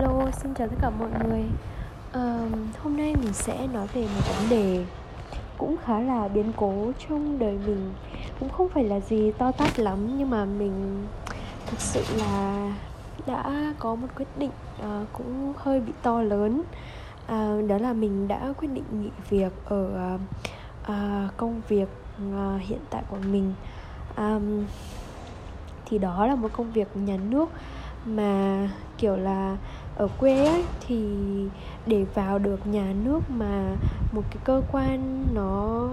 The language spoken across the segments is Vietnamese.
Hello, xin chào tất cả mọi người. Uh, Hôm nay mình sẽ nói về một vấn đề cũng khá là biến cố trong đời mình. Cũng không phải là gì to tát lắm nhưng mà mình thực sự là đã có một quyết định uh, cũng hơi bị to lớn. Uh, Đó là mình đã quyết định nghỉ việc ở uh, uh, công việc uh, hiện tại của mình. Um, Thì đó là một công việc nhà nước mà kiểu là ở quê ấy thì để vào được nhà nước mà một cái cơ quan nó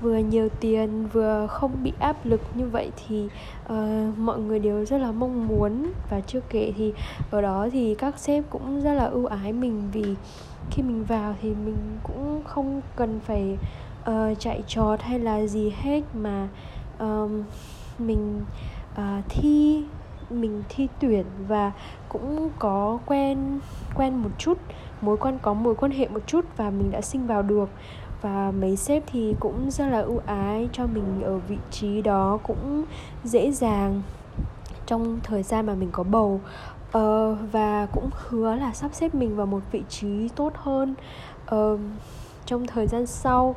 vừa nhiều tiền vừa không bị áp lực như vậy thì uh, mọi người đều rất là mong muốn. Và chưa kể thì ở đó thì các sếp cũng rất là ưu ái mình vì khi mình vào thì mình cũng không cần phải uh, chạy trọt hay là gì hết mà uh, mình uh, thi mình thi tuyển và cũng có quen quen một chút mối quan có mối quan hệ một chút và mình đã sinh vào được. Và mấy sếp thì cũng rất là ưu ái cho mình ở vị trí đó cũng dễ dàng trong thời gian mà mình có bầu. Uh, và cũng hứa là sắp xếp mình vào một vị trí tốt hơn uh, trong thời gian sau.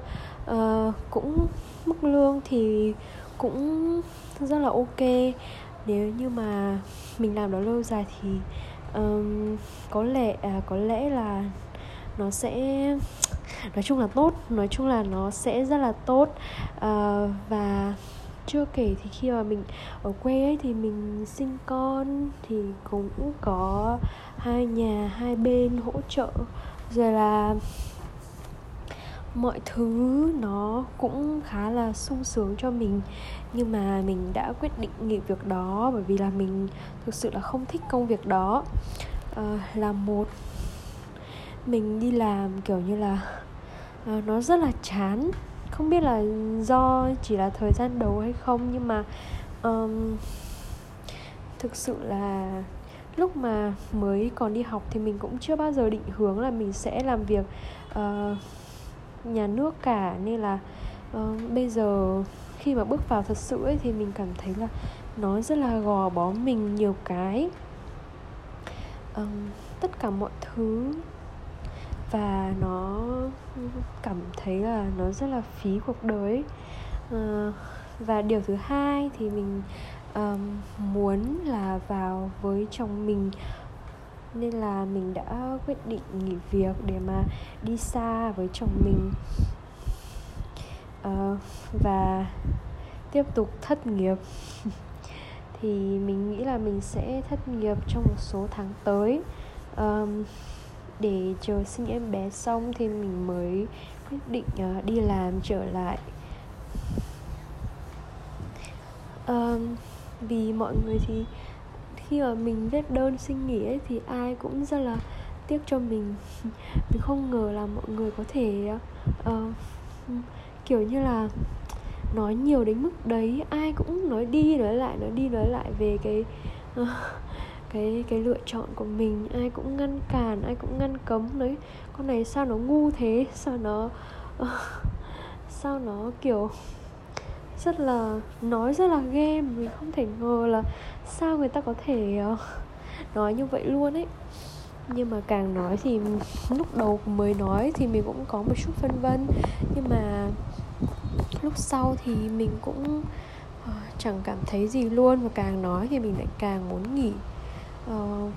Uh, cũng mức lương thì cũng rất là ok nếu như mà mình làm đó lâu dài thì um, có lẽ à, có lẽ là nó sẽ nói chung là tốt nói chung là nó sẽ rất là tốt. Uh, và chưa kể thì khi mà mình ở quê ấy thì mình sinh con thì cũng có hai nhà hai bên hỗ trợ. Rồi là mọi thứ nó cũng khá là sung sướng cho mình. Nhưng mà mình đã quyết định nghỉ việc đó bởi vì là mình thực sự là không thích công việc đó. À, là một mình đi làm kiểu như là à, nó rất là chán. Không biết là do chỉ là thời gian đầu hay không nhưng mà um, thực sự là lúc mà mới còn đi học thì mình cũng chưa bao giờ định hướng là mình sẽ làm việc uh, nhà nước cả. Nên là uh, bây giờ khi mà bước vào thật sự ấy thì mình cảm thấy là nó rất là gò bó mình nhiều cái. Um, tất cả mọi thứ và nó cảm thấy là nó rất là phí cuộc đời uh, và điều thứ hai thì mình um, muốn là vào với chồng mình nên là mình đã quyết định nghỉ việc để mà đi xa với chồng mình. Uh, và tiếp tục thất nghiệp. Thì mình nghĩ là mình sẽ thất nghiệp trong một số tháng tới. Um, để chờ sinh em bé xong thì mình mới quyết định uh, đi làm trở lại. Um, vì mọi người thì khi mà mình viết đơn xin nghỉ ấy thì ai cũng rất là tiếc cho mình. Mình không ngờ là mọi người có thể uh, kiểu như là nói nhiều đến mức đấy. Ai cũng nói đi nói lại nói đi nói lại về cái uh, cái cái lựa chọn của mình. Ai cũng ngăn cản ai cũng ngăn cấm đấy. Con này sao nó ngu thế? Sao nó uh, sao nó kiểu rất là nói rất là ghê mình không thể ngờ là sao người ta có thể ờ, nói như vậy luôn ấy. Nhưng mà càng nói thì lúc đầu mới nói thì mình cũng có một chút phân vân. Nhưng mà lúc sau thì mình cũng ờ, chẳng cảm thấy gì luôn và càng nói thì mình lại càng muốn nghỉ. Uh,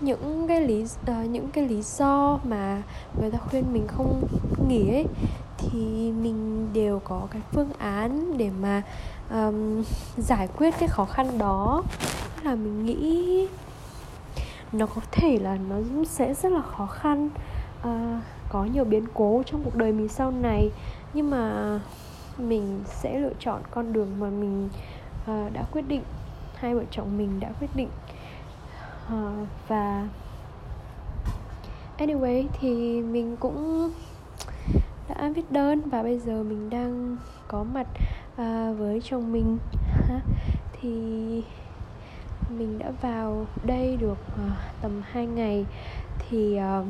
những cái lý uh, những cái lý do mà người ta khuyên mình không nghỉ ấy thì mình đều có cái phương án để mà um, giải quyết cái khó khăn đó. Là mình nghĩ nó có thể là nó sẽ rất là khó khăn. Uh, có nhiều biến cố trong cuộc đời mình sau này nhưng mà mình sẽ lựa chọn con đường mà mình uh, đã quyết định hai vợ chồng mình đã quyết định uh, và anyway thì mình cũng đã viết đơn và bây giờ mình đang có mặt uh, với chồng mình. Thì mình đã vào đây được uh, tầm 2 ngày. Thì uh,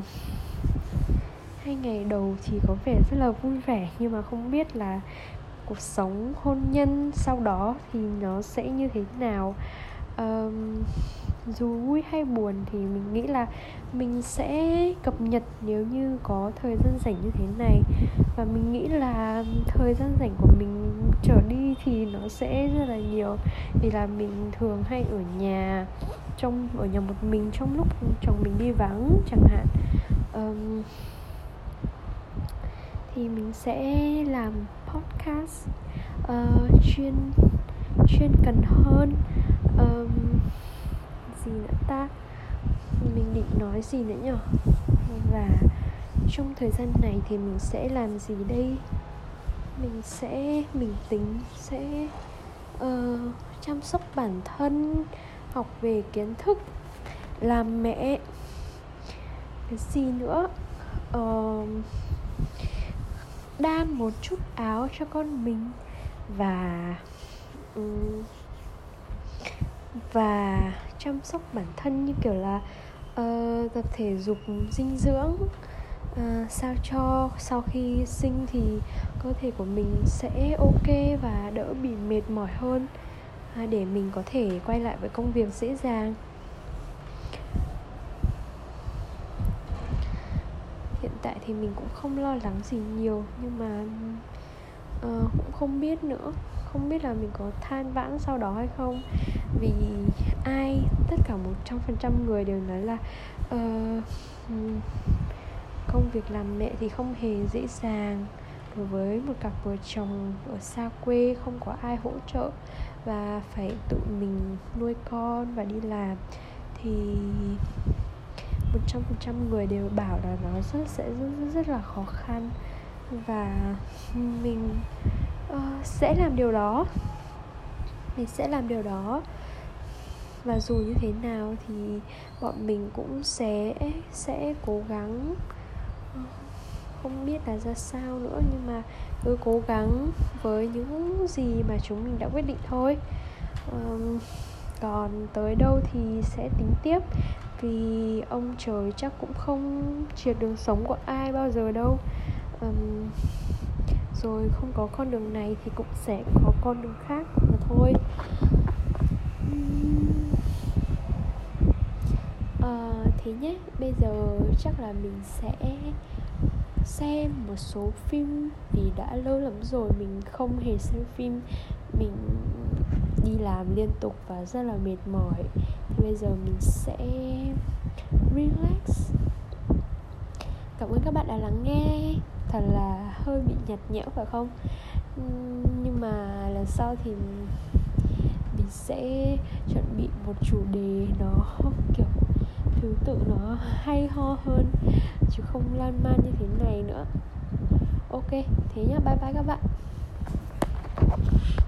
hai ngày đầu thì có vẻ rất là vui vẻ nhưng mà không biết là cuộc sống hôn nhân sau đó thì nó sẽ như thế nào um, dù vui hay buồn thì mình nghĩ là mình sẽ cập nhật nếu như có thời gian rảnh như thế này. Và mình nghĩ là thời gian rảnh của mình trở đi thì nó sẽ rất là nhiều. Vì là mình thường hay ở nhà trong ở nhà một mình trong lúc chồng mình đi vắng chẳng hạn. Um, thì mình sẽ làm podcast uh, chuyên chuyên cần hơn um, gì nữa ta? Mình định nói gì nữa nhở? Và trong thời gian này thì mình sẽ làm gì đây? Mình sẽ mình tính sẽ uh, chăm sóc bản thân học về kiến thức làm mẹ. Cái gì nữa? Uh, đan một chút áo cho con mình và um, và chăm sóc bản thân như kiểu là uh, tập thể dục dinh dưỡng uh, sao cho sau khi sinh thì cơ thể của mình sẽ ok và đỡ bị mệt mỏi hơn uh, để mình có thể quay lại với công việc dễ dàng. Hiện tại thì mình cũng không lo lắng gì nhiều nhưng mà uh, cũng không biết nữa. Không biết là mình có than vãn sau đó hay không vì ai tất cả một trăm phần trăm người đều nói là uh, công việc làm mẹ thì không hề dễ dàng. Đối với một cặp vợ chồng ở xa quê không có ai hỗ trợ và phải tự mình nuôi con và đi làm thì một trăm phần trăm người đều bảo là nó rất sẽ rất, rất rất là khó khăn. Và mình uh, sẽ làm điều đó. Mình sẽ làm điều đó và dù như thế nào thì bọn mình cũng sẽ sẽ cố gắng ờ, không biết là ra sao nữa nhưng mà cứ cố gắng với những gì mà chúng mình đã quyết định thôi. Um, còn tới đâu thì sẽ tính tiếp vì ông trời chắc cũng không triệt đường sống của ai bao giờ đâu. Um, rồi không có con đường này thì cũng sẽ có con đường khác mà thôi à, thế nhé bây giờ chắc là mình sẽ xem một số phim vì đã lâu lắm rồi mình không hề xem phim. Mình đi làm liên tục và rất là mệt mỏi. Thì bây giờ mình sẽ relax. Cảm ơn các bạn đã lắng nghe. Thật là hơi bị nhạt nhẽo phải không? Nhưng mà lần sau thì mình sẽ chuẩn bị một chủ đề nó kiểu thứ tự nó hay ho hơn, chứ không lan man như thế này nữa. Ok, thế nhá, bye bye các bạn.